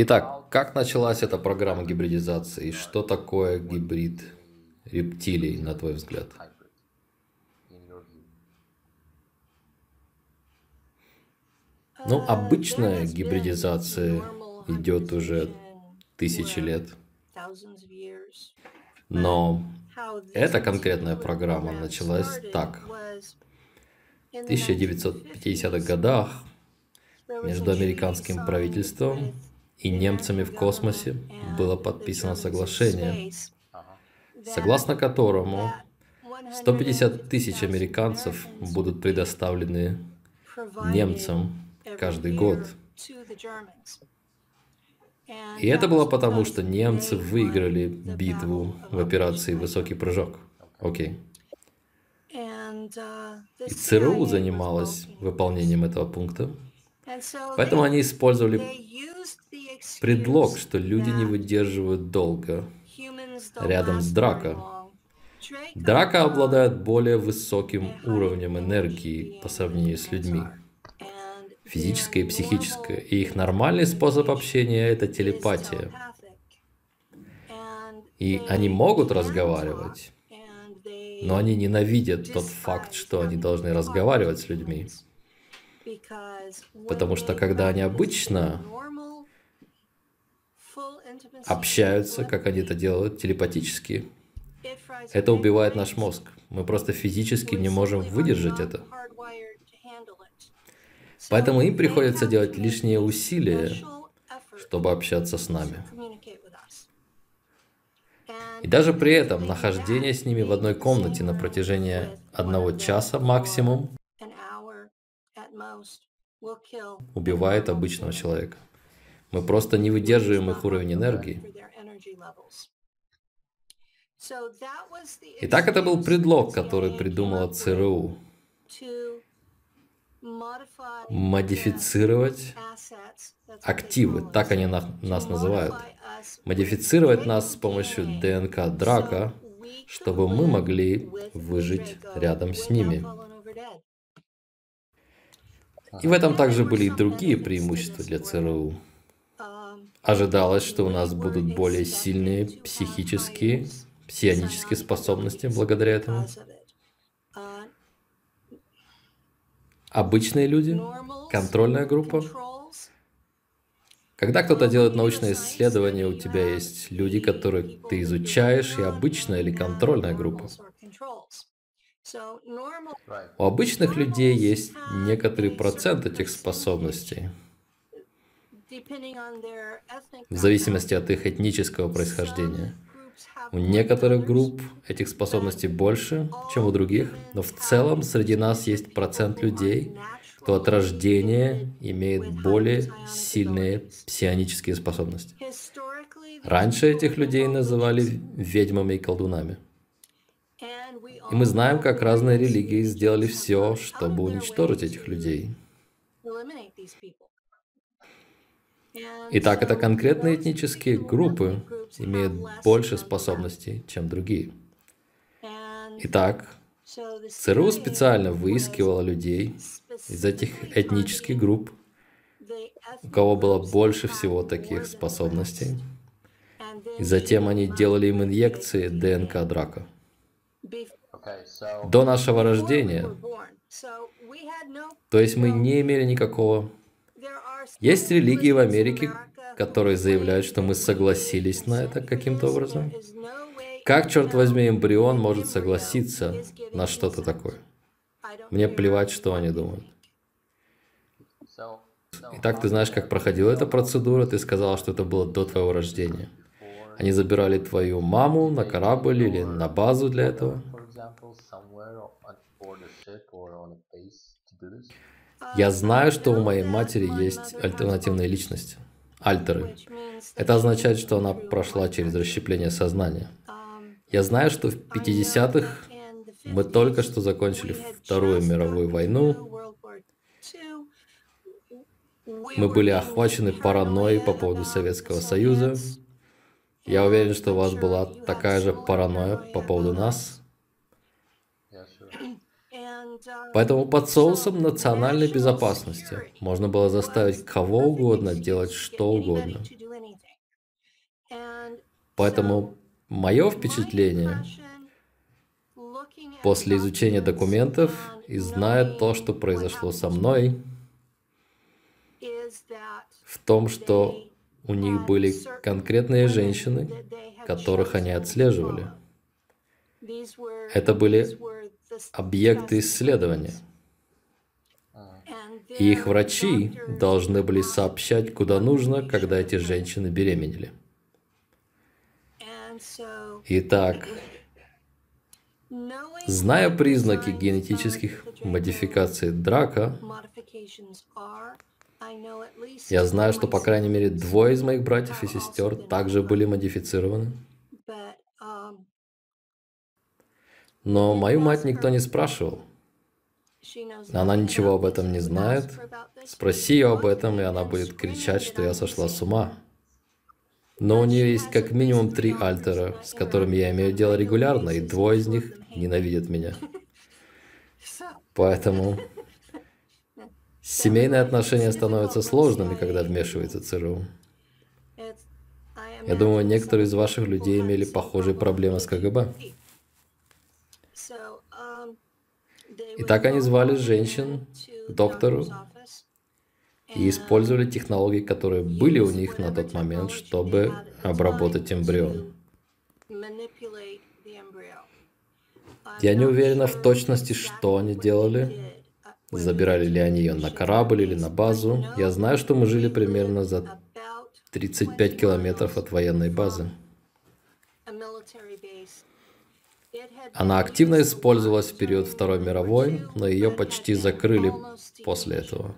Итак, как началась эта программа гибридизации? Что такое гибрид рептилий, на твой взгляд? Ну, обычная гибридизация идет уже тысячи лет. Но эта конкретная программа началась так. В 1950-х годах между американским правительством и немцами в космосе было подписано соглашение, согласно которому 150 тысяч американцев будут предоставлены немцам каждый год. И это было потому, что немцы выиграли битву в операции «Высокий прыжок». Окей. И ЦРУ занималась выполнением этого пункта. Поэтому они использовали предлог, что люди не выдерживают долго рядом с Драко. Драко обладает более высоким уровнем энергии по сравнению с людьми физическое и психическое. И их нормальный способ общения – это телепатия. И они могут разговаривать, но они ненавидят тот факт, что они должны разговаривать с людьми. Потому что когда они обычно общаются, как они это делают, телепатически, это убивает наш мозг. Мы просто физически не можем выдержать это. Поэтому им приходится делать лишние усилия, чтобы общаться с нами. И даже при этом нахождение с ними в одной комнате на протяжении одного часа максимум убивает обычного человека. Мы просто не выдерживаем их уровень энергии. Итак, это был предлог, который придумала ЦРУ модифицировать активы, так они нас называют. Модифицировать нас с помощью ДНК драка, чтобы мы могли выжить рядом с ними. И в этом также были и другие преимущества для ЦРУ. Ожидалось, что у нас будут более сильные психические, псионические способности благодаря этому. обычные люди, контрольная группа. Когда кто-то делает научное исследование, у тебя есть люди, которых ты изучаешь, и обычная или контрольная группа. У обычных людей есть некоторый процент этих способностей, в зависимости от их этнического происхождения. У некоторых групп этих способностей больше, чем у других, но в целом среди нас есть процент людей, кто от рождения имеет более сильные псионические способности. Раньше этих людей называли ведьмами и колдунами. И мы знаем, как разные религии сделали все, чтобы уничтожить этих людей. Итак, это конкретные этнические группы имеют больше способностей, чем другие. Итак, ЦРУ специально выискивало людей из этих этнических групп, у кого было больше всего таких способностей. И затем они делали им инъекции ДНК драка. До нашего рождения. То есть мы не имели никакого есть религии в Америке, которые заявляют, что мы согласились на это каким-то образом. Как, черт возьми, эмбрион может согласиться на что-то такое? Мне плевать, что они думают. Итак, ты знаешь, как проходила эта процедура? Ты сказала, что это было до твоего рождения. Они забирали твою маму на корабль или на базу для этого. Я знаю, что у моей матери есть альтернативная личность, альтеры. Это означает, что она прошла через расщепление сознания. Я знаю, что в 50-х мы только что закончили Вторую мировую войну. Мы были охвачены паранойей по поводу Советского Союза. Я уверен, что у вас была такая же паранойя по поводу нас. Поэтому под соусом национальной безопасности можно было заставить кого угодно делать что угодно. Поэтому мое впечатление после изучения документов и зная то, что произошло со мной, в том, что у них были конкретные женщины, которых они отслеживали. Это были объекты исследования. И их врачи должны были сообщать, куда нужно, когда эти женщины беременели. Итак, зная признаки генетических модификаций драка, я знаю, что, по крайней мере, двое из моих братьев и сестер также были модифицированы. Но мою мать никто не спрашивал. Она ничего об этом не знает. Спроси ее об этом, и она будет кричать, что я сошла с ума. Но у нее есть как минимум три альтера, с которыми я имею дело регулярно, и двое из них ненавидят меня. Поэтому семейные отношения становятся сложными, когда вмешивается ЦРУ. Я думаю, некоторые из ваших людей имели похожие проблемы с КГБ. И так они звали женщин к доктору и использовали технологии, которые были у них на тот момент, чтобы обработать эмбрион. Я не уверена в точности, что они делали. Забирали ли они ее на корабль или на базу. Я знаю, что мы жили примерно за 35 километров от военной базы. Она активно использовалась в период Второй мировой, но ее почти закрыли после этого.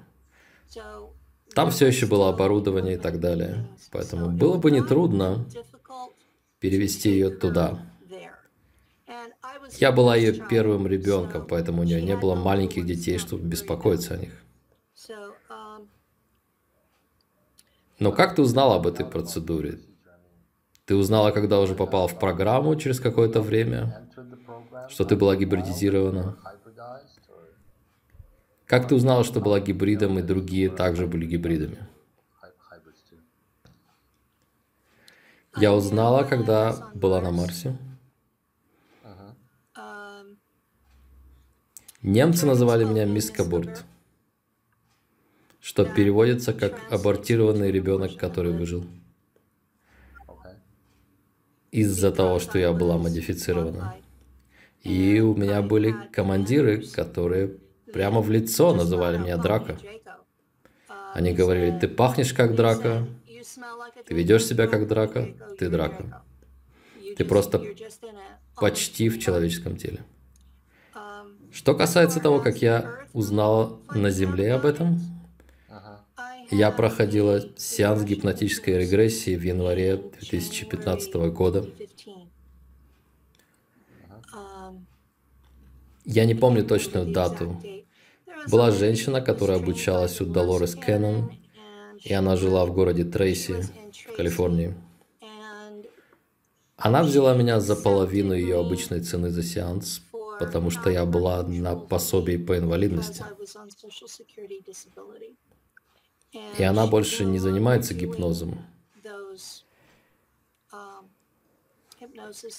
Там все еще было оборудование и так далее. Поэтому было бы нетрудно перевести ее туда. Я была ее первым ребенком, поэтому у нее не было маленьких детей, чтобы беспокоиться о них. Но как ты узнала об этой процедуре? Ты узнала, когда уже попала в программу через какое-то время, что ты была гибридизирована? Как ты узнала, что была гибридом, и другие также были гибридами? Я узнала, когда была на Марсе. Немцы называли меня мисс Кабурт, что переводится как абортированный ребенок, который выжил из-за того, что я была модифицирована. И у меня были командиры, которые прямо в лицо называли меня Драка. Они говорили, ты пахнешь как Драка, ты ведешь себя как Драка, ты Драка. Ты просто почти в человеческом теле. Что касается того, как я узнала на Земле об этом, я проходила сеанс гипнотической регрессии в январе 2015 года. Я не помню точную дату. Была женщина, которая обучалась у Долорес Кеннон, и она жила в городе Трейси, в Калифорнии. Она взяла меня за половину ее обычной цены за сеанс, потому что я была на пособии по инвалидности. И она больше не занимается гипнозом.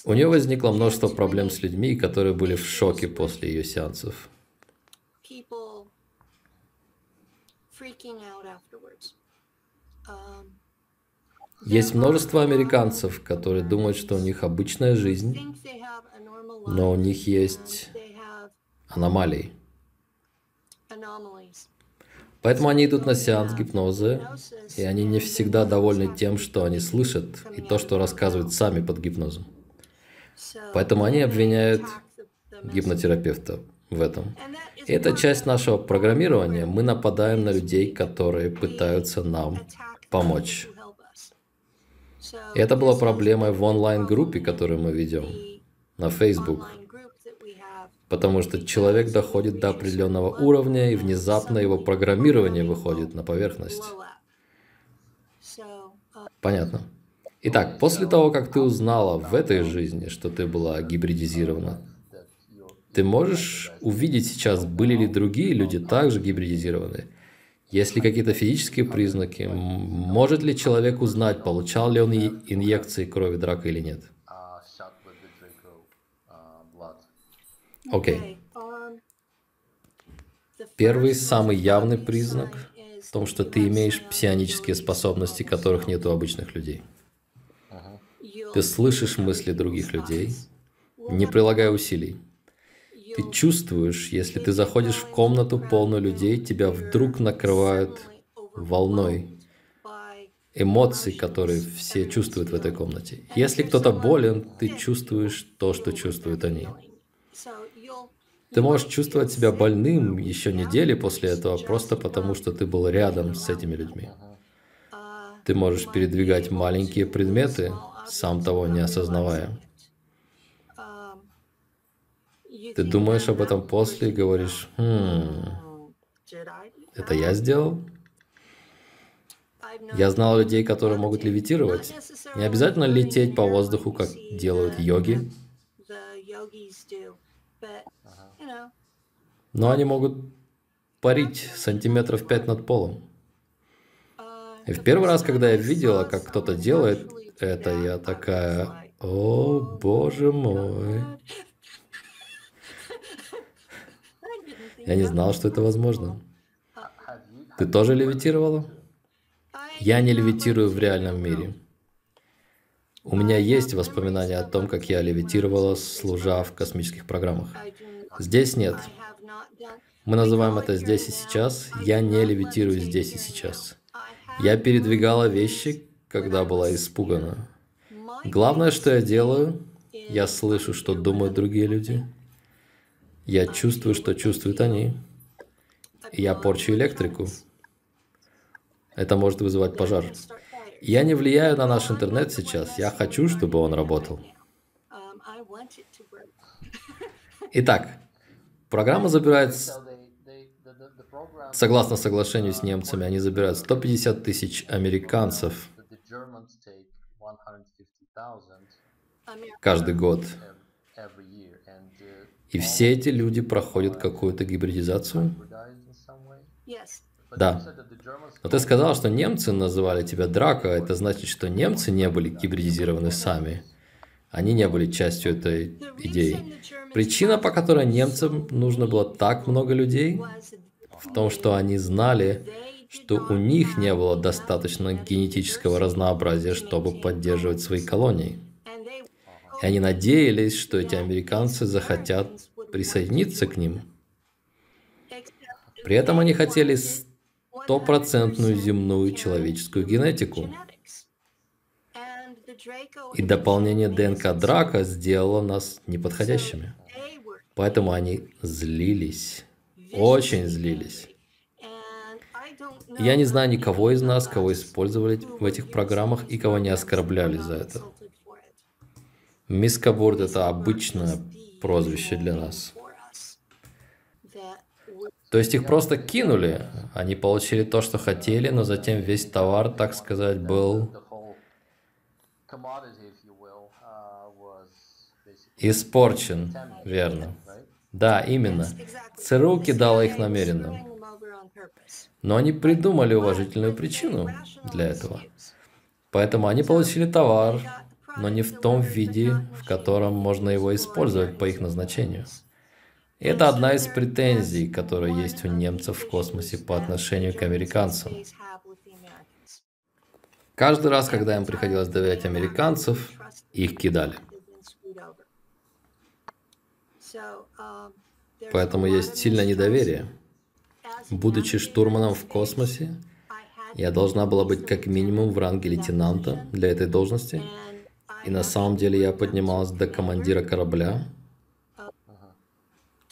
У нее возникло множество проблем с людьми, которые были в шоке после ее сеансов. Есть множество американцев, которые думают, что у них обычная жизнь, но у них есть аномалии. Поэтому они идут на сеанс гипноза, и они не всегда довольны тем, что они слышат, и то, что рассказывают сами под гипнозом. Поэтому они обвиняют гипнотерапевта в этом. И это часть нашего программирования. Мы нападаем на людей, которые пытаются нам помочь. И это была проблемой в онлайн-группе, которую мы ведем на Facebook. Потому что человек доходит до определенного уровня, и внезапно его программирование выходит на поверхность. Понятно. Итак, после того, как ты узнала в этой жизни, что ты была гибридизирована, ты можешь увидеть сейчас, были ли другие люди также гибридизированы? Есть ли какие-то физические признаки? Может ли человек узнать, получал ли он инъекции крови драка или нет? Окей. Okay. Первый, самый явный признак в том, что ты имеешь псионические способности, которых нет у обычных людей. Ты слышишь мысли других людей, не прилагая усилий. Ты чувствуешь, если ты заходишь в комнату полную людей, тебя вдруг накрывают волной эмоций, которые все чувствуют в этой комнате. Если кто-то болен, ты чувствуешь то, что чувствуют они. Ты можешь чувствовать себя больным еще недели после этого, просто потому что ты был рядом с этими людьми. Ты можешь передвигать маленькие предметы, сам того не осознавая. Ты думаешь об этом после и говоришь, хм, это я сделал? Я знал людей, которые могут левитировать. Не обязательно лететь по воздуху, как делают йоги. Но они могут парить сантиметров пять над полом. И в первый раз, когда я видела, как кто-то делает это, я такая, о боже мой. Я не знал, что это возможно. Ты тоже левитировала? Я не левитирую в реальном мире. У меня есть воспоминания о том, как я левитировала, служа в космических программах. Здесь нет. Мы называем это здесь и сейчас. Я не левитирую здесь и сейчас. Я передвигала вещи, когда была испугана. Главное, что я делаю, я слышу, что думают другие люди. Я чувствую, что чувствуют они. Я порчу электрику. Это может вызывать пожар. Я не влияю на наш интернет сейчас. Я хочу, чтобы он работал. Итак, программа забирает, согласно соглашению с немцами, они забирают 150 тысяч американцев каждый год. И все эти люди проходят какую-то гибридизацию? Да. Но ты сказал, что немцы называли тебя Драко. Это значит, что немцы не были гибридизированы сами. Они не были частью этой идеи. Причина, по которой немцам нужно было так много людей, в том, что они знали, что у них не было достаточно генетического разнообразия, чтобы поддерживать свои колонии. И они надеялись, что эти американцы захотят присоединиться к ним. При этом они хотели стопроцентную земную человеческую генетику. И дополнение ДНК Драка сделало нас неподходящими. Поэтому они злились, очень злились. Я не знаю никого из нас, кого использовали в этих программах и кого не оскорбляли за это. Мискабурд – это обычное прозвище для нас. То есть их просто кинули, они получили то, что хотели, но затем весь товар, так сказать, был испорчен, верно. Да, именно. ЦРУ кидала их намеренно. Но они придумали уважительную причину для этого. Поэтому они получили товар, но не в том виде, в котором можно его использовать по их назначению. И это одна из претензий, которые есть у немцев в космосе по отношению к американцам. Каждый раз, когда им приходилось доверять американцев, их кидали. Поэтому есть сильное недоверие. Будучи штурманом в космосе, я должна была быть как минимум в ранге лейтенанта для этой должности – и на самом деле я поднималась до командира корабля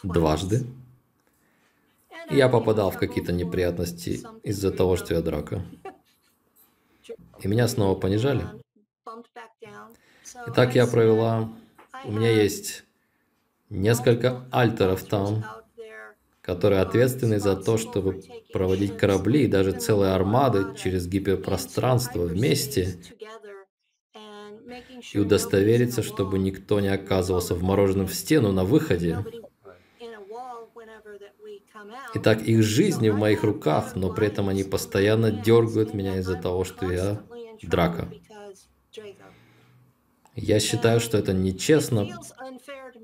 дважды. И я попадал в какие-то неприятности из-за того, что я драка. И меня снова понижали. И так я провела... У меня есть несколько альтеров там, которые ответственны за то, чтобы проводить корабли и даже целые армады через гиперпространство вместе и удостовериться, чтобы никто не оказывался вмороженным в стену на выходе. Итак, их жизни в моих руках, но при этом они постоянно дергают меня из-за того, что я драка. Я считаю, что это нечестно,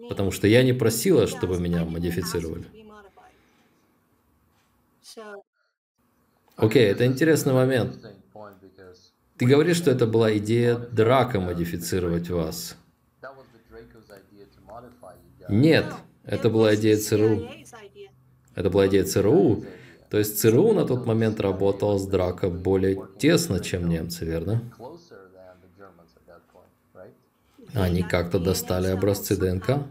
потому что я не просила, чтобы меня модифицировали. Окей, okay, это интересный момент. Ты говоришь, что это была идея Драка модифицировать вас. Нет, это была идея ЦРУ. Это была идея ЦРУ. То есть ЦРУ на тот момент работал с Драко более тесно, чем немцы, верно? Они как-то достали образцы ДНК.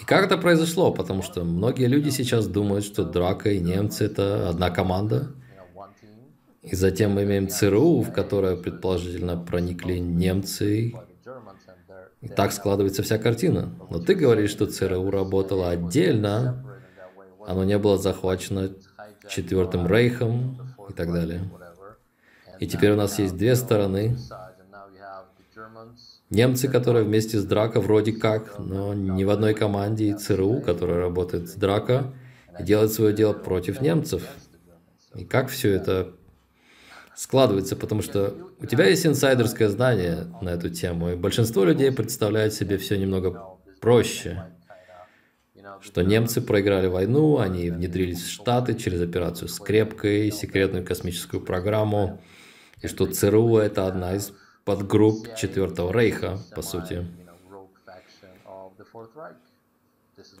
И как это произошло? Потому что многие люди сейчас думают, что Драка и немцы это одна команда. И затем мы имеем ЦРУ, в которое предположительно проникли немцы. И так складывается вся картина. Но ты говоришь, что ЦРУ работало отдельно, оно не было захвачено Четвертым Рейхом и так далее. И теперь у нас есть две стороны. Немцы, которые вместе с Драко вроде как, но не в одной команде, и ЦРУ, которая работает с Драко и делает свое дело против немцев. И как все это складывается, потому что у тебя есть инсайдерское знание на эту тему, и большинство людей представляет себе все немного проще. Что немцы проиграли войну, они внедрились в Штаты через операцию «Скрепкой», секретную космическую программу, и что ЦРУ – это одна из подгрупп Четвертого Рейха, по сути.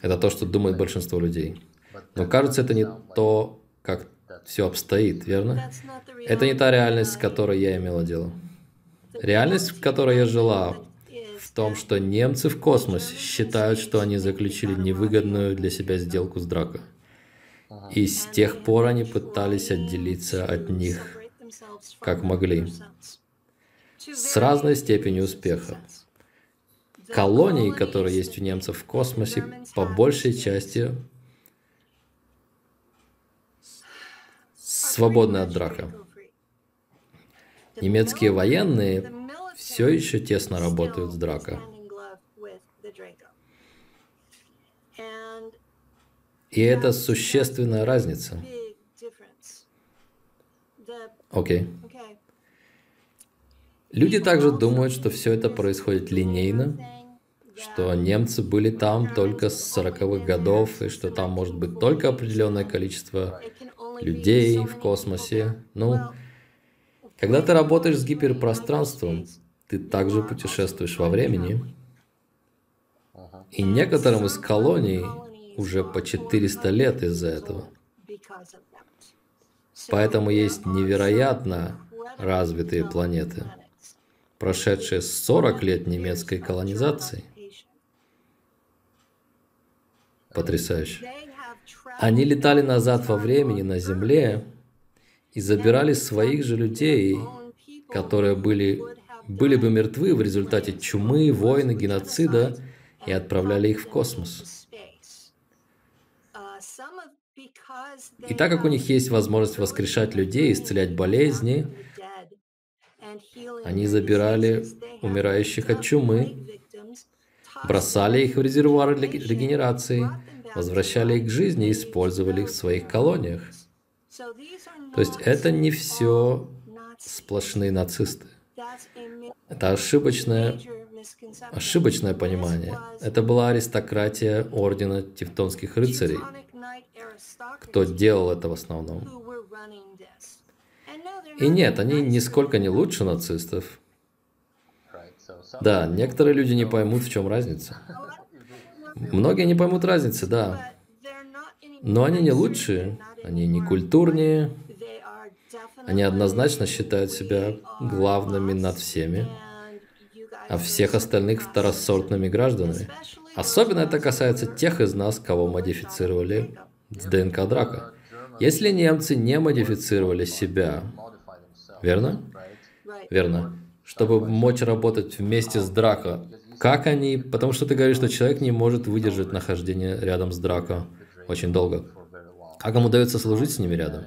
Это то, что думает большинство людей. Но кажется, это не то, как все обстоит, верно? Это не та реальность, с которой я имела дело. Реальность, в которой я жила, том, что немцы в космосе считают, что они заключили невыгодную для себя сделку с Драко. И с тех пор они пытались отделиться от них, как могли, с разной степенью успеха. Колонии, которые есть у немцев в космосе, по большей части свободны от драка. Немецкие военные все еще тесно работают с драка. И это существенная разница. Окей. Okay. Люди также думают, что все это происходит линейно, что немцы были там только с 40-х годов, и что там может быть только определенное количество людей в космосе. Ну, когда ты работаешь с гиперпространством, ты также путешествуешь во времени. И некоторым из колоний уже по 400 лет из-за этого. Поэтому есть невероятно развитые планеты, прошедшие 40 лет немецкой колонизации. Потрясающе. Они летали назад во времени на Земле и забирали своих же людей, которые были, были бы мертвы в результате чумы, войны, геноцида, и отправляли их в космос. И так как у них есть возможность воскрешать людей, исцелять болезни, они забирали умирающих от чумы, бросали их в резервуары для регенерации, возвращали их к жизни и использовали их в своих колониях. То есть это не все сплошные нацисты. Это ошибочное, ошибочное понимание. Это была аристократия ордена тевтонских рыцарей. Кто делал это в основном? И нет, они нисколько не лучше нацистов. Да, некоторые люди не поймут, в чем разница. Многие не поймут разницы, да. Но они не лучшие, они не культурнее, они однозначно считают себя главными над всеми, а всех остальных второсортными гражданами. Особенно это касается тех из нас, кого модифицировали с ДНК драка. Если немцы не модифицировали себя, верно? Верно. Чтобы мочь работать вместе с Драко, как они... Потому что ты говоришь, что человек не может выдержать нахождение рядом с Драко очень долго. Как ему удается служить с ними рядом?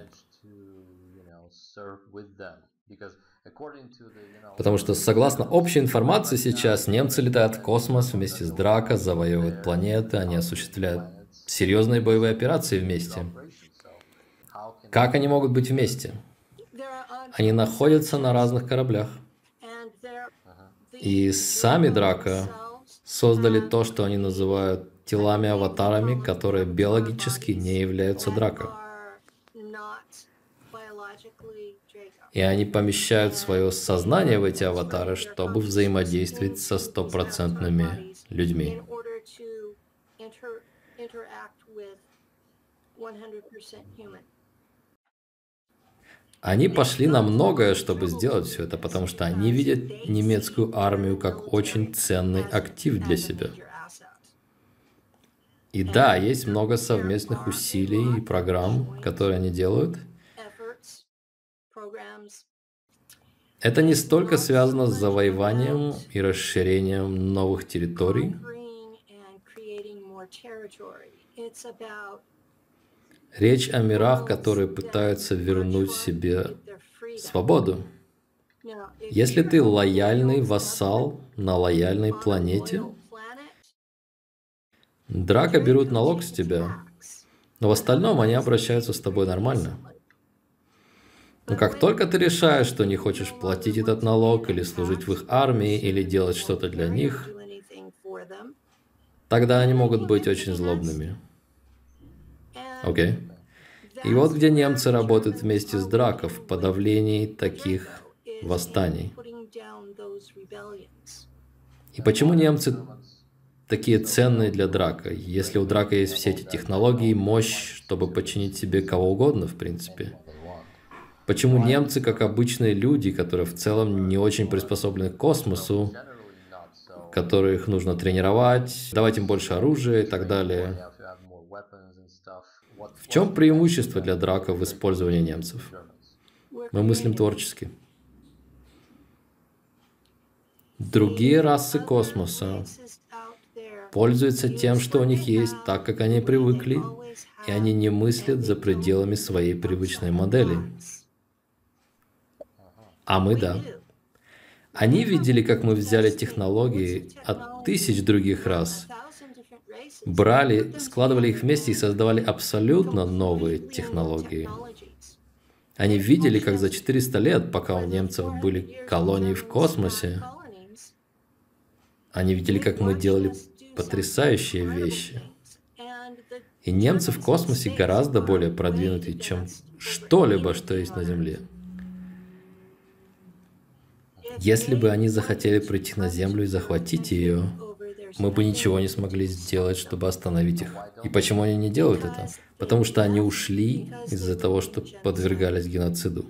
Потому что, согласно общей информации сейчас, немцы летают в космос вместе с Драко, завоевывают планеты, они осуществляют серьезные боевые операции вместе. Как они могут быть вместе? Они находятся на разных кораблях. И сами Драка создали то, что они называют телами-аватарами, которые биологически не являются Драко. И они помещают свое сознание в эти аватары, чтобы взаимодействовать со стопроцентными людьми. Они пошли на многое, чтобы сделать все это, потому что они видят немецкую армию как очень ценный актив для себя. И да, есть много совместных усилий и программ, которые они делают. Это не столько связано с завоеванием и расширением новых территорий. Речь о мирах, которые пытаются вернуть себе свободу. Если ты лояльный вассал на лояльной планете, Драка берут налог с тебя, но в остальном они обращаются с тобой нормально. Но как только ты решаешь, что не хочешь платить этот налог, или служить в их армии, или делать что-то для них, тогда они могут быть очень злобными. Окей? Okay. И вот где немцы работают вместе с Драков в подавлении таких восстаний. И почему немцы такие ценные для Драка, если у Драка есть все эти технологии, мощь, чтобы подчинить себе кого угодно, в принципе? Почему немцы, как обычные люди, которые в целом не очень приспособлены к космосу, которых нужно тренировать, давать им больше оружия и так далее. В чем преимущество для драка в использовании немцев? Мы мыслим творчески. Другие расы космоса пользуются тем, что у них есть, так как они привыкли, и они не мыслят за пределами своей привычной модели. А мы да. Они видели, как мы взяли технологии от тысяч других рас, брали, складывали их вместе и создавали абсолютно новые технологии. Они видели, как за 400 лет, пока у немцев были колонии в космосе, они видели, как мы делали потрясающие вещи. И немцы в космосе гораздо более продвинутые, чем что-либо, что есть на Земле. Если бы они захотели прийти на Землю и захватить ее, мы бы ничего не смогли сделать, чтобы остановить их. И почему они не делают это? Потому что они ушли из-за того, что подвергались геноциду.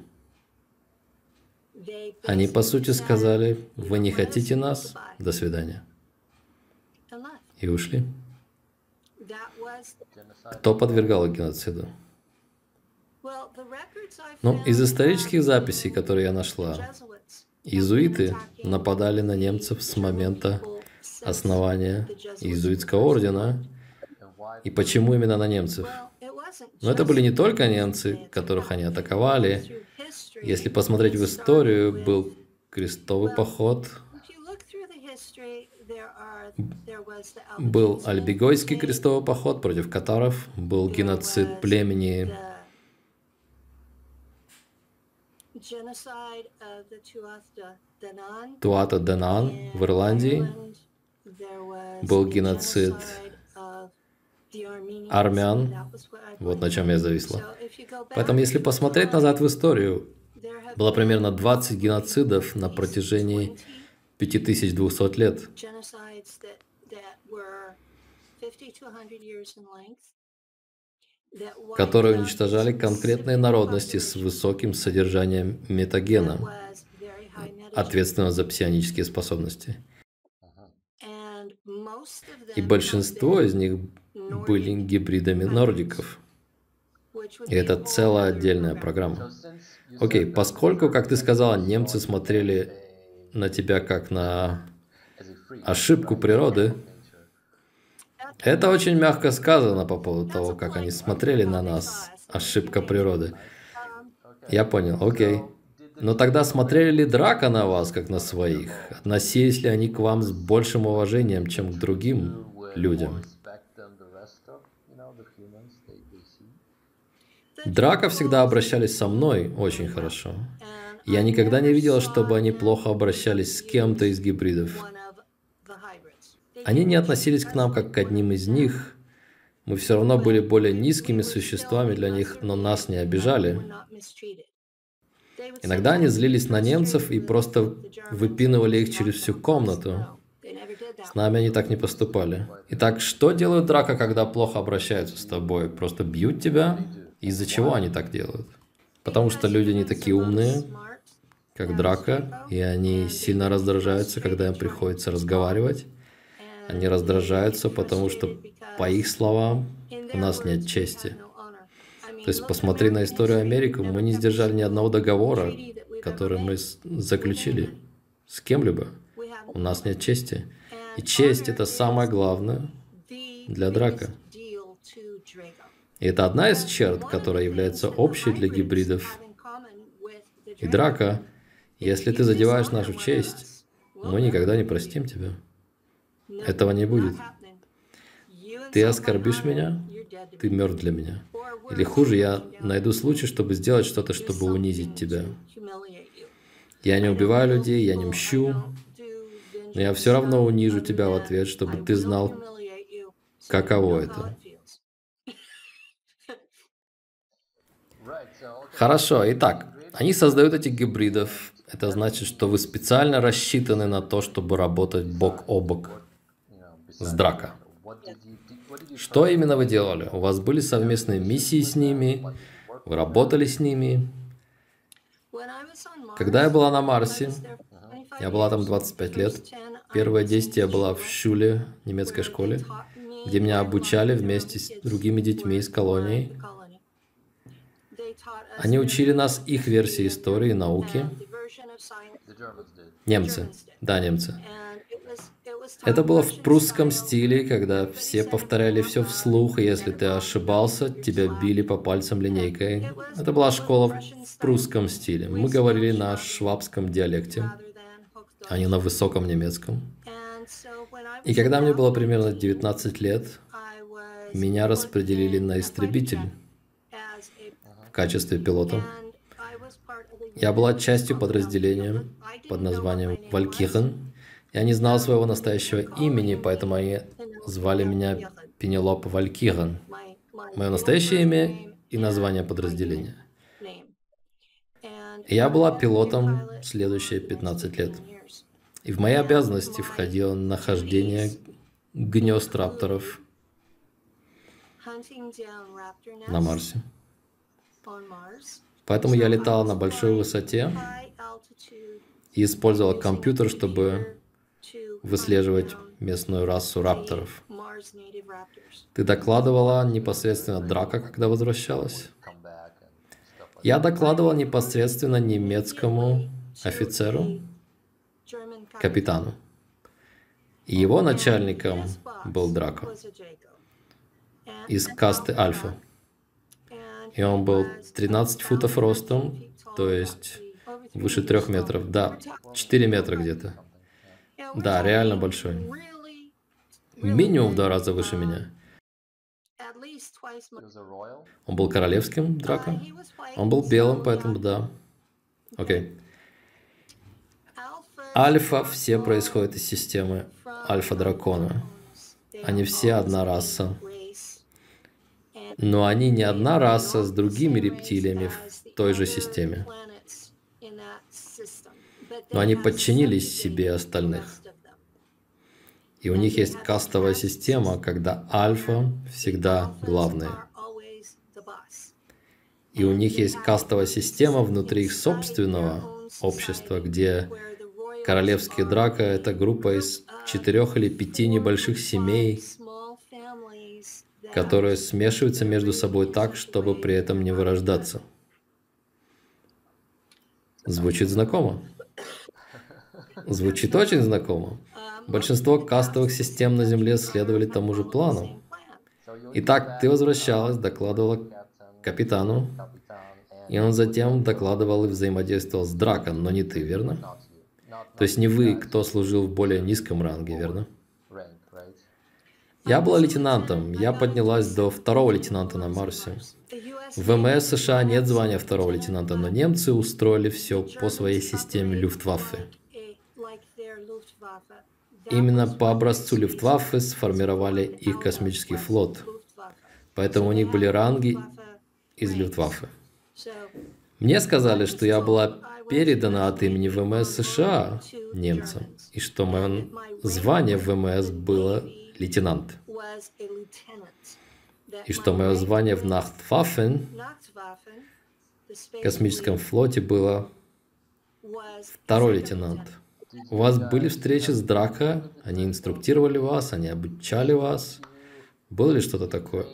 Они, по сути, сказали, вы не хотите нас, до свидания. И ушли. Кто подвергал их геноциду? Ну, из исторических записей, которые я нашла, иезуиты нападали на немцев с момента основания иезуитского ордена. И почему именно на немцев? Но это были не только немцы, которых они атаковали. Если посмотреть в историю, был крестовый поход, был Альбегойский крестовый поход против катаров, был геноцид племени Туата Данан в Ирландии, был геноцид армян, вот на чем я зависла. Поэтому, если посмотреть назад в историю, было примерно 20 геноцидов на протяжении 5200 лет, которые уничтожали конкретные народности с высоким содержанием метагена, ответственного за псионические способности. И большинство из них были гибридами нордиков. И это целая отдельная программа. Окей, поскольку, как ты сказала, немцы смотрели на тебя как на ошибку природы, это очень мягко сказано по поводу того, как они смотрели на нас. Ошибка природы. Я понял, окей. Но тогда смотрели ли Драка на вас, как на своих? Относились ли они к вам с большим уважением, чем к другим людям? Драка всегда обращались со мной очень хорошо. Я никогда не видел, чтобы они плохо обращались с кем-то из гибридов. Они не относились к нам как к одним из них. Мы все равно были более низкими существами для них, но нас не обижали. Иногда они злились на немцев и просто выпинывали их через всю комнату. С нами они так не поступали. Итак, что делают драка, когда плохо обращаются с тобой? Просто бьют тебя? Из-за чего они так делают? Потому что люди не такие умные, как драка, и они сильно раздражаются, когда им приходится разговаривать. Они раздражаются, потому что, по их словам, у нас нет чести. То есть посмотри на историю Америки, мы не сдержали ни одного договора, который мы заключили с кем-либо. У нас нет чести. И честь — это самое главное для драка. И это одна из черт, которая является общей для гибридов. И драка, если ты задеваешь нашу честь, мы никогда не простим тебя. Этого не будет. Ты оскорбишь меня, ты мертв для меня. Или хуже, я найду случай, чтобы сделать что-то, чтобы унизить тебя. Я не убиваю людей, я не мщу, но я все равно унижу тебя в ответ, чтобы ты знал, каково это. Хорошо, итак, они создают этих гибридов. Это значит, что вы специально рассчитаны на то, чтобы работать бок о бок с драка. Что именно вы делали? У вас были совместные миссии с ними? Вы работали с ними? Когда я была на Марсе, я была там 25 лет. Первое действие была в Шуле, немецкой школе, где меня обучали вместе с другими детьми из колонии. Они учили нас их версии истории и науки. Немцы. Да, немцы. Это было в прусском стиле, когда все повторяли все вслух, и если ты ошибался, тебя били по пальцам линейкой. Это была школа в прусском стиле. Мы говорили на швабском диалекте, а не на высоком немецком. И когда мне было примерно 19 лет, меня распределили на истребитель в качестве пилота. Я была частью подразделения под названием «Валькирен», я не знал своего настоящего имени, поэтому они звали меня Пенелоп Валькиран. Мое настоящее имя и название подразделения. Я была пилотом следующие 15 лет. И в мои обязанности входило нахождение гнезд рапторов на Марсе. Поэтому я летала на большой высоте и использовала компьютер, чтобы выслеживать местную расу рапторов. Ты докладывала непосредственно Драка, когда возвращалась? Я докладывал непосредственно немецкому офицеру, капитану. И его начальником был Драко из касты Альфа. И он был 13 футов ростом, то есть выше трех метров. Да, 4 метра где-то. Да, реально большой. Минимум в два раза выше меня. Он был королевским, Драко? Он был белым, поэтому да. Окей. Альфа все происходят из системы Альфа-дракона. Они все одна раса. Но они не одна раса с другими рептилиями в той же системе но они подчинились себе остальных. И у них есть кастовая система, когда альфа всегда главные. И у них есть кастовая система внутри их собственного общества, где королевские драка — это группа из четырех или пяти небольших семей, которые смешиваются между собой так, чтобы при этом не вырождаться. Звучит знакомо? Звучит очень знакомо. Большинство кастовых систем на Земле следовали тому же плану. Итак, ты возвращалась, докладывала капитану, и он затем докладывал и взаимодействовал с Дракон, но не ты, верно? То есть не вы, кто служил в более низком ранге, верно? Я была лейтенантом. Я поднялась до второго лейтенанта на Марсе. В ВМС США нет звания второго лейтенанта, но немцы устроили все по своей системе Люфтваффе. Именно по образцу Люфтваффе сформировали их космический флот. Поэтому у них были ранги из Люфтваффе. Мне сказали, что я была передана от имени ВМС США немцам, и что мое звание в ВМС было лейтенант, и что мое звание в Нахтваффен, космическом флоте, было второй лейтенант. У вас были встречи с Драко, они инструктировали вас, они обучали вас. Было ли что-то такое?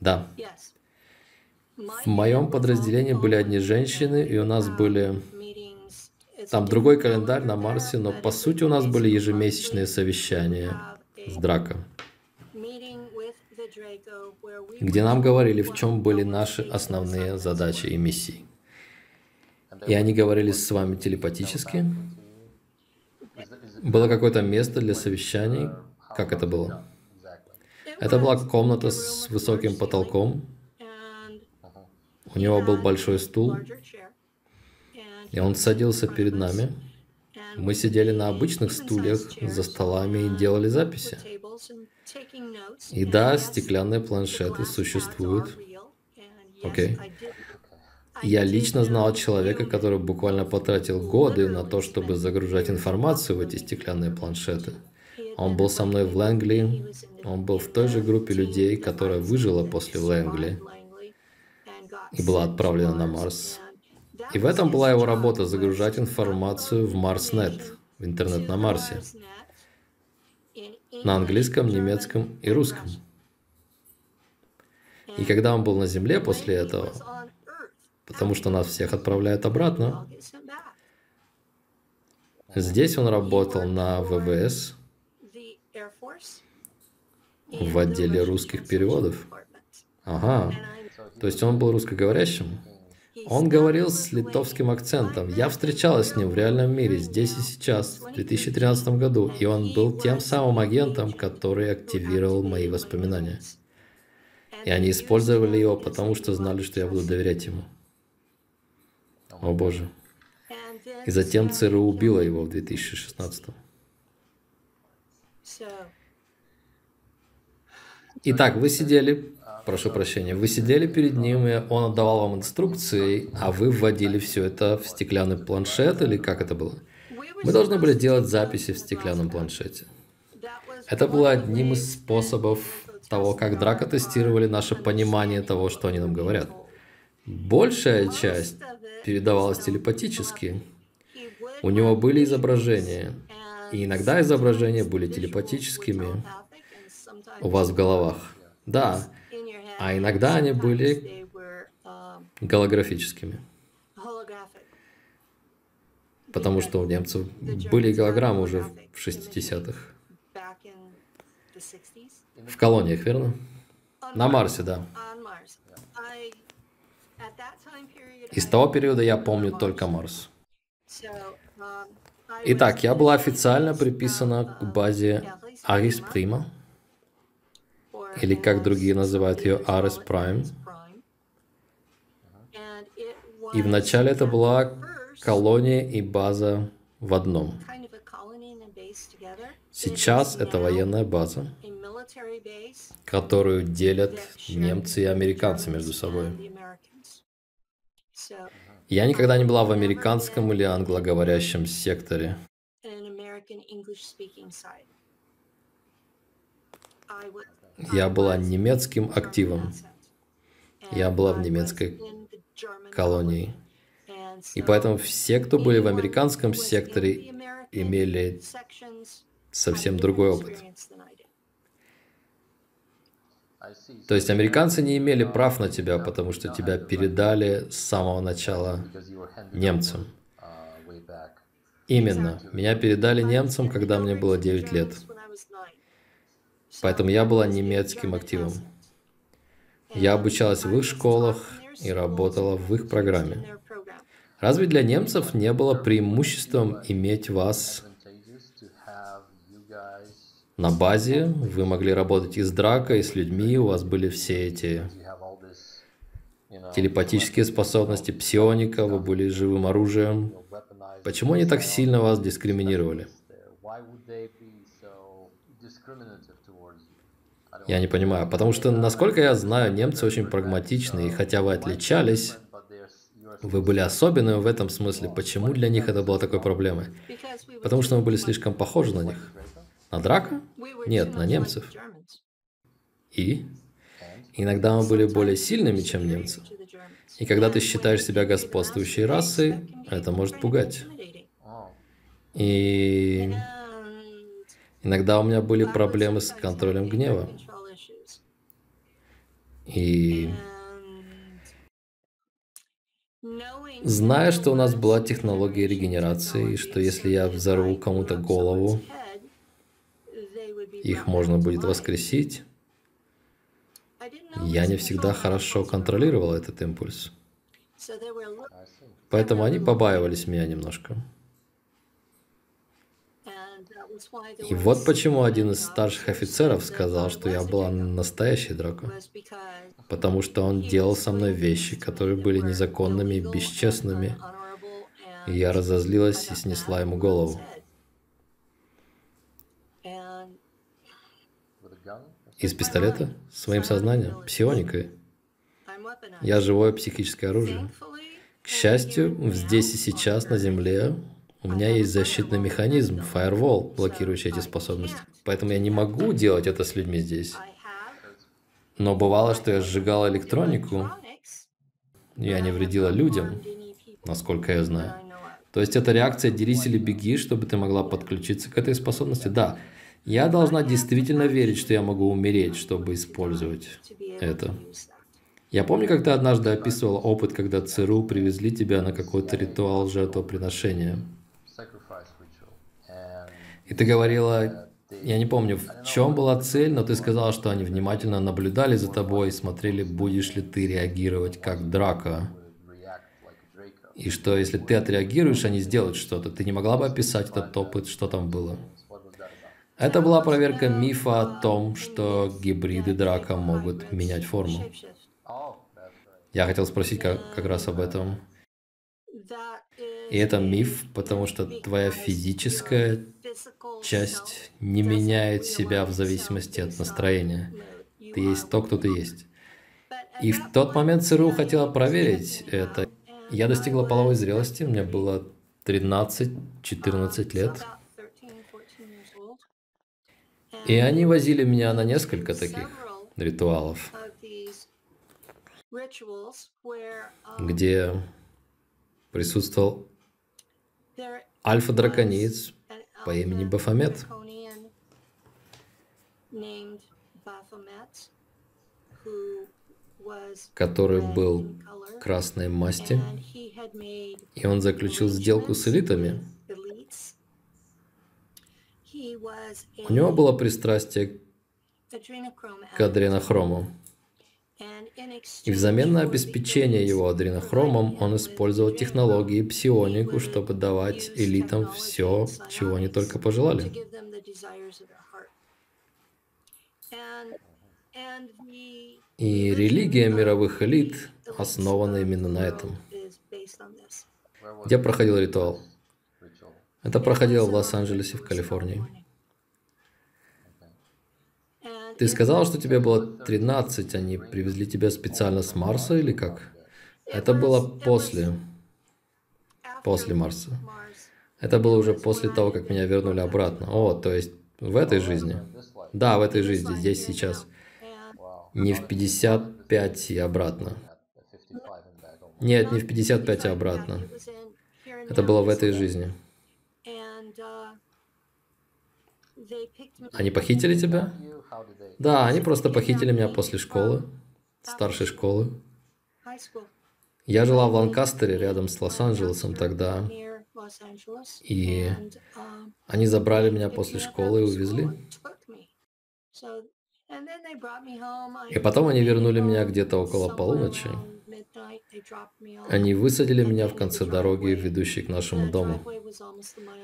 Да. В моем подразделении были одни женщины, и у нас были... Там другой календарь на Марсе, но по сути у нас были ежемесячные совещания с Драко, где нам говорили, в чем были наши основные задачи и миссии. И они говорили с вами телепатически. Было какое-то место для совещаний. Как это было? Это была комната с высоким потолком. У него был большой стул. И он садился перед нами. Мы сидели на обычных стульях за столами и делали записи. И да, стеклянные планшеты существуют. Окей. Okay. Я лично знал человека, который буквально потратил годы на то, чтобы загружать информацию в эти стеклянные планшеты. Он был со мной в Лэнгли, он был в той же группе людей, которая выжила после Лэнгли и была отправлена на Марс. И в этом была его работа – загружать информацию в Марснет, в интернет на Марсе, на английском, немецком и русском. И когда он был на Земле после этого, потому что нас всех отправляют обратно. Здесь он работал на ВВС в отделе русских переводов. Ага, то есть он был русскоговорящим? Он говорил с литовским акцентом. Я встречалась с ним в реальном мире, здесь и сейчас, в 2013 году, и он был тем самым агентом, который активировал мои воспоминания. И они использовали его, потому что знали, что я буду доверять ему. О боже. И затем ЦРУ убила его в 2016. Итак, вы сидели, прошу прощения, вы сидели перед ним, и он отдавал вам инструкции, а вы вводили все это в стеклянный планшет, или как это было? Мы должны были делать записи в стеклянном планшете. Это было одним из способов того, как драка тестировали наше понимание того, что они нам говорят. Большая часть передавалось телепатически. У него были изображения, и иногда изображения были телепатическими у вас в головах. Да, а иногда они были голографическими. Потому что у немцев были голограммы уже в 60-х. В колониях, верно? На Марсе, да. Из того периода я помню только Марс. Итак, я была официально приписана к базе Aris Prima, или как другие называют ее Ares Prime. И вначале это была колония и база в одном. Сейчас это военная база, которую делят немцы и американцы между собой. Я никогда не была в американском или англоговорящем секторе. Я была немецким активом. Я была в немецкой колонии. И поэтому все, кто были в американском секторе, имели совсем другой опыт. То есть американцы не имели прав на тебя, потому что тебя передали с самого начала немцам. Именно. Меня передали немцам, когда мне было 9 лет. Поэтому я была немецким активом. Я обучалась в их школах и работала в их программе. Разве для немцев не было преимуществом иметь вас на базе, вы могли работать и с дракой, и с людьми, у вас были все эти телепатические способности, псионика, вы были живым оружием. Почему они так сильно вас дискриминировали? Я не понимаю, потому что, насколько я знаю, немцы очень прагматичны, и хотя вы отличались, вы были особенными в этом смысле. Почему для них это было такой проблемой? Потому что мы были слишком похожи на них. На драка? Нет, на немцев. И? Иногда мы были более сильными, чем немцы. И когда ты считаешь себя господствующей расой, это может пугать. И иногда у меня были проблемы с контролем гнева. И зная, что у нас была технология регенерации, и что если я взорву кому-то голову, их можно будет воскресить, я не всегда хорошо контролировал этот импульс. Поэтому они побаивались меня немножко. И вот почему один из старших офицеров сказал, что я была настоящей Драко. Потому что он делал со мной вещи, которые были незаконными и бесчестными. И я разозлилась и снесла ему голову. Из пистолета? Своим сознанием? Псионикой? Я живое психическое оружие. К счастью, здесь и сейчас, на Земле, у меня есть защитный механизм, firewall, блокирующий эти способности. Поэтому я не могу делать это с людьми здесь. Но бывало, что я сжигал электронику, я не вредила людям, насколько я знаю. То есть это реакция «дерись или беги», чтобы ты могла подключиться к этой способности? Да. Я должна действительно верить, что я могу умереть, чтобы использовать это. Я помню, как ты однажды описывал опыт, когда ЦРУ привезли тебя на какой-то ритуал жертвоприношения. И ты говорила, я не помню, в чем была цель, но ты сказала, что они внимательно наблюдали за тобой и смотрели, будешь ли ты реагировать как драка. И что если ты отреагируешь, они сделают что-то. Ты не могла бы описать этот опыт, что там было? Это была проверка мифа о том, что гибриды драка могут менять форму. Я хотел спросить как, как раз об этом. И это миф, потому что твоя физическая часть не меняет себя в зависимости от настроения. Ты есть то, кто ты есть. И в тот момент ЦРУ хотела проверить это. Я достигла половой зрелости, мне было 13-14 лет. И они возили меня на несколько таких ритуалов, где присутствовал альфа-дракониец по имени Бафомет, который был красной масти, и он заключил сделку с элитами – У него было пристрастие к адренохрому. И взамен на обеспечение его адренохромом он использовал технологии псионику, чтобы давать элитам все, чего они только пожелали. И религия мировых элит основана именно на этом. Где проходил ритуал? Это проходило в Лос-Анджелесе, в Калифорнии. Ты сказал, что тебе было 13, они привезли тебя специально с Марса или как? Это было после. После Марса. Это было уже после того, как меня вернули обратно. О, то есть в этой жизни. Да, в этой жизни, здесь, сейчас. Не в 55 и обратно. Нет, не в 55 и обратно. Это было в этой жизни. Они похитили тебя? Да, они просто похитили меня после школы, старшей школы. Я жила в Ланкастере, рядом с Лос-Анджелесом тогда. И они забрали меня после школы и увезли. И потом они вернули меня где-то около полуночи. Они высадили меня в конце дороги, ведущей к нашему дому.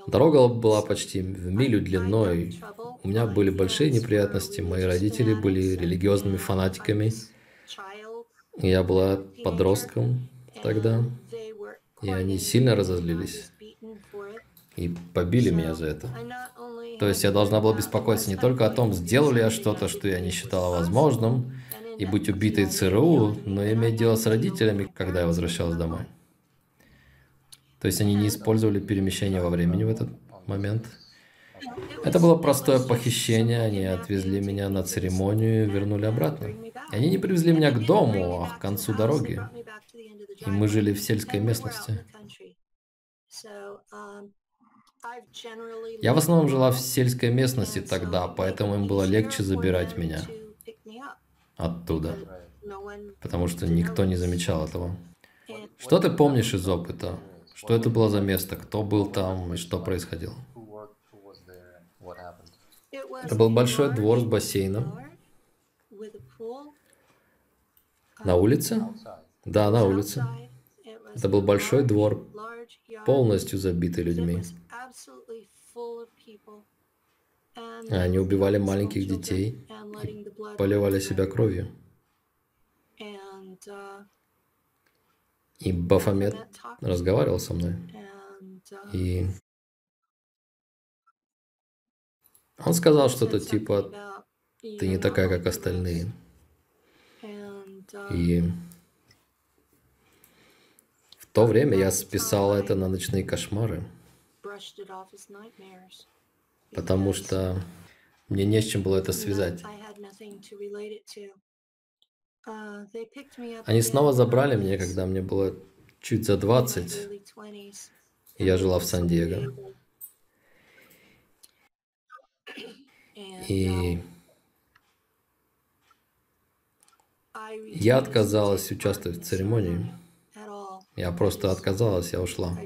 Дорога была почти в милю длиной. У меня были большие неприятности. Мои родители были религиозными фанатиками. Я была подростком тогда, и они сильно разозлились и побили меня за это. То есть я должна была беспокоиться не только о том, сделал ли я что-то, что я не считала возможным, и быть убитой ЦРУ, но и иметь дело с родителями, когда я возвращалась домой. То есть они не использовали перемещение во времени в этот момент. Это было простое похищение, они отвезли меня на церемонию и вернули обратно. Они не привезли меня к дому, а к концу дороги. И мы жили в сельской местности. Я в основном жила в сельской местности тогда, поэтому им было легче забирать меня оттуда, потому что никто не замечал этого. Что ты помнишь из опыта? Что это было за место? Кто был там и что происходило? Это был большой двор с бассейном. На улице? Да, на улице. Это был большой двор, полностью забитый людьми. Они убивали маленьких детей и поливали себя кровью. И Бафомет разговаривал со мной. И он сказал что-то типа, ты не такая, как остальные. И в то время я списал это на ночные кошмары потому что мне не с чем было это связать. Они снова забрали меня, когда мне было чуть за 20, и я жила в Сан-Диего. И я отказалась участвовать в церемонии. Я просто отказалась, я ушла.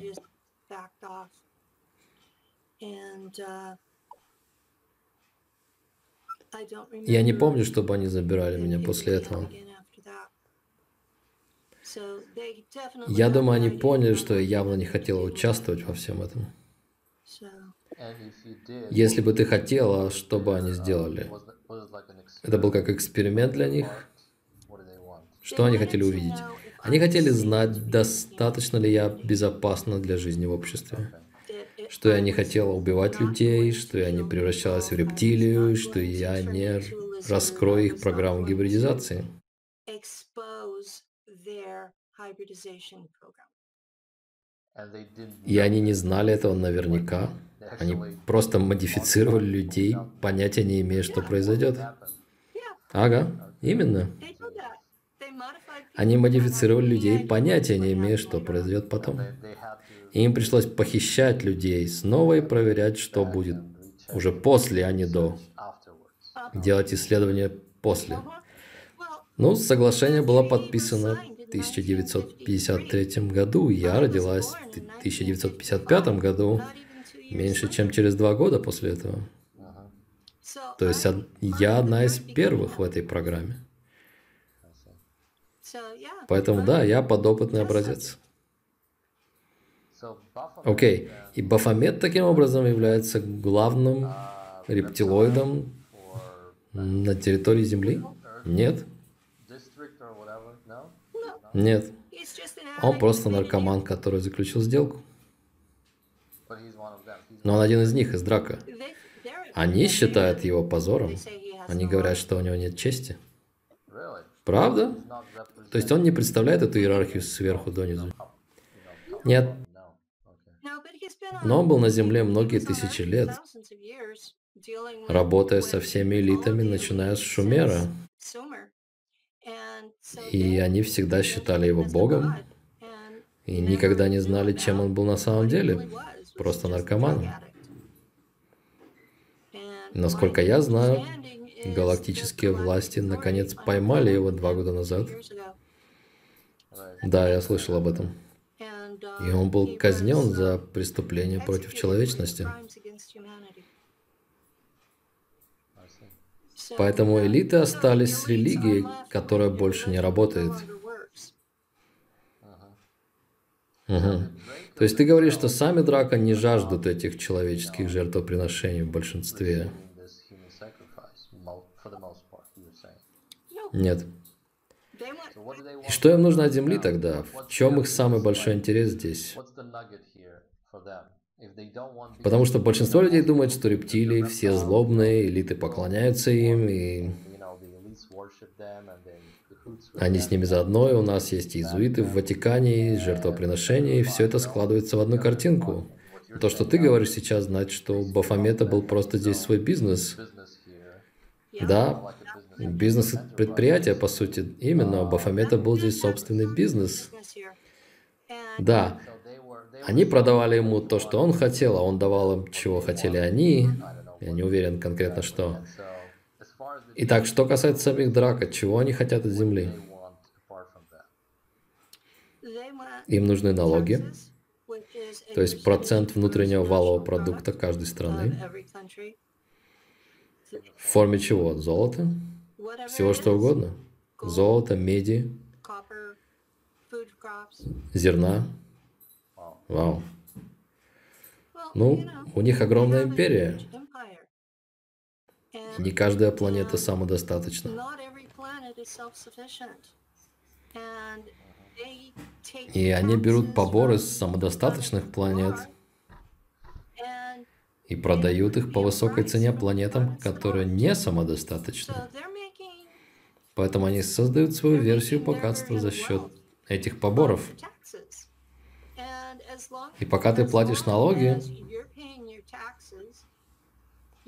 Я не помню, чтобы они забирали меня после этого. Я думаю, они поняли, что я явно не хотела участвовать во всем этом. Если бы ты хотела, что бы они сделали? Это был как эксперимент для них? Что они хотели увидеть? Они хотели знать, достаточно ли я безопасна для жизни в обществе что я не хотела убивать людей, что я не превращалась в рептилию, что я не раскрою их программу гибридизации. И они не знали этого наверняка. Они просто модифицировали людей, понятия не имея, что произойдет. Ага, именно. Они модифицировали людей, понятия не имея, что произойдет потом. И им пришлось похищать людей снова и проверять, что будет уже после, а не до. Делать исследования после. Ну, соглашение было подписано в 1953 году. Я родилась в 1955 году, меньше чем через два года после этого. То есть я одна из первых в этой программе. Поэтому да, я подопытный образец. Окей. Okay. И Бафомет таким образом является главным рептилоидом на территории Земли? Нет. Нет. Он просто наркоман, который заключил сделку. Но он один из них, из драка. Они считают его позором. Они говорят, что у него нет чести. Правда? То есть он не представляет эту иерархию сверху донизу. Нет. Но он был на Земле многие тысячи лет, работая со всеми элитами, начиная с Шумера. И они всегда считали его Богом, и никогда не знали, чем он был на самом деле, просто наркоманом. Насколько я знаю, галактические власти наконец поймали его два года назад. Да, я слышал об этом. И он был казнен за преступление против человечности. Поэтому элиты остались с религией, которая больше не работает. Угу. То есть ты говоришь, что сами драка не жаждут этих человеческих жертвоприношений в большинстве? Нет. И что им нужно от Земли тогда? В чем их самый большой интерес здесь? Потому что большинство людей думает, что рептилии все злобные, элиты поклоняются им, и они с ними заодно, и у нас есть иезуиты в Ватикане, и жертвоприношения, и все это складывается в одну картинку. То, что ты говоришь сейчас, значит, что у Бафомета был просто здесь свой бизнес. Да, бизнес-предприятие, по сути, именно у Бафомета был здесь собственный бизнес. Да, они продавали ему то, что он хотел, а он давал им, чего хотели они. Я не уверен конкретно, что. Итак, что касается самих драк, чего они хотят от земли? Им нужны налоги, то есть процент внутреннего валового продукта каждой страны. В форме чего? Золота? Всего что угодно. Золото, меди, зерна. Вау. Ну, у них огромная империя. Не каждая планета самодостаточна. И они берут поборы с самодостаточных планет и продают их по высокой цене планетам, которые не самодостаточны. Поэтому они создают свою версию богатства за счет этих поборов. И пока ты платишь налоги,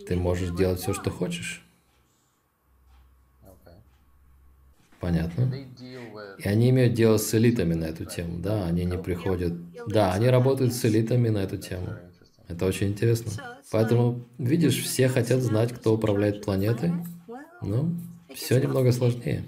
ты можешь делать все, что хочешь. Понятно. И они имеют дело с элитами на эту тему, да, они не приходят... Да, они работают с элитами на эту тему. Это очень интересно. Поэтому, видишь, все хотят знать, кто управляет планетой. Ну, все немного сложнее.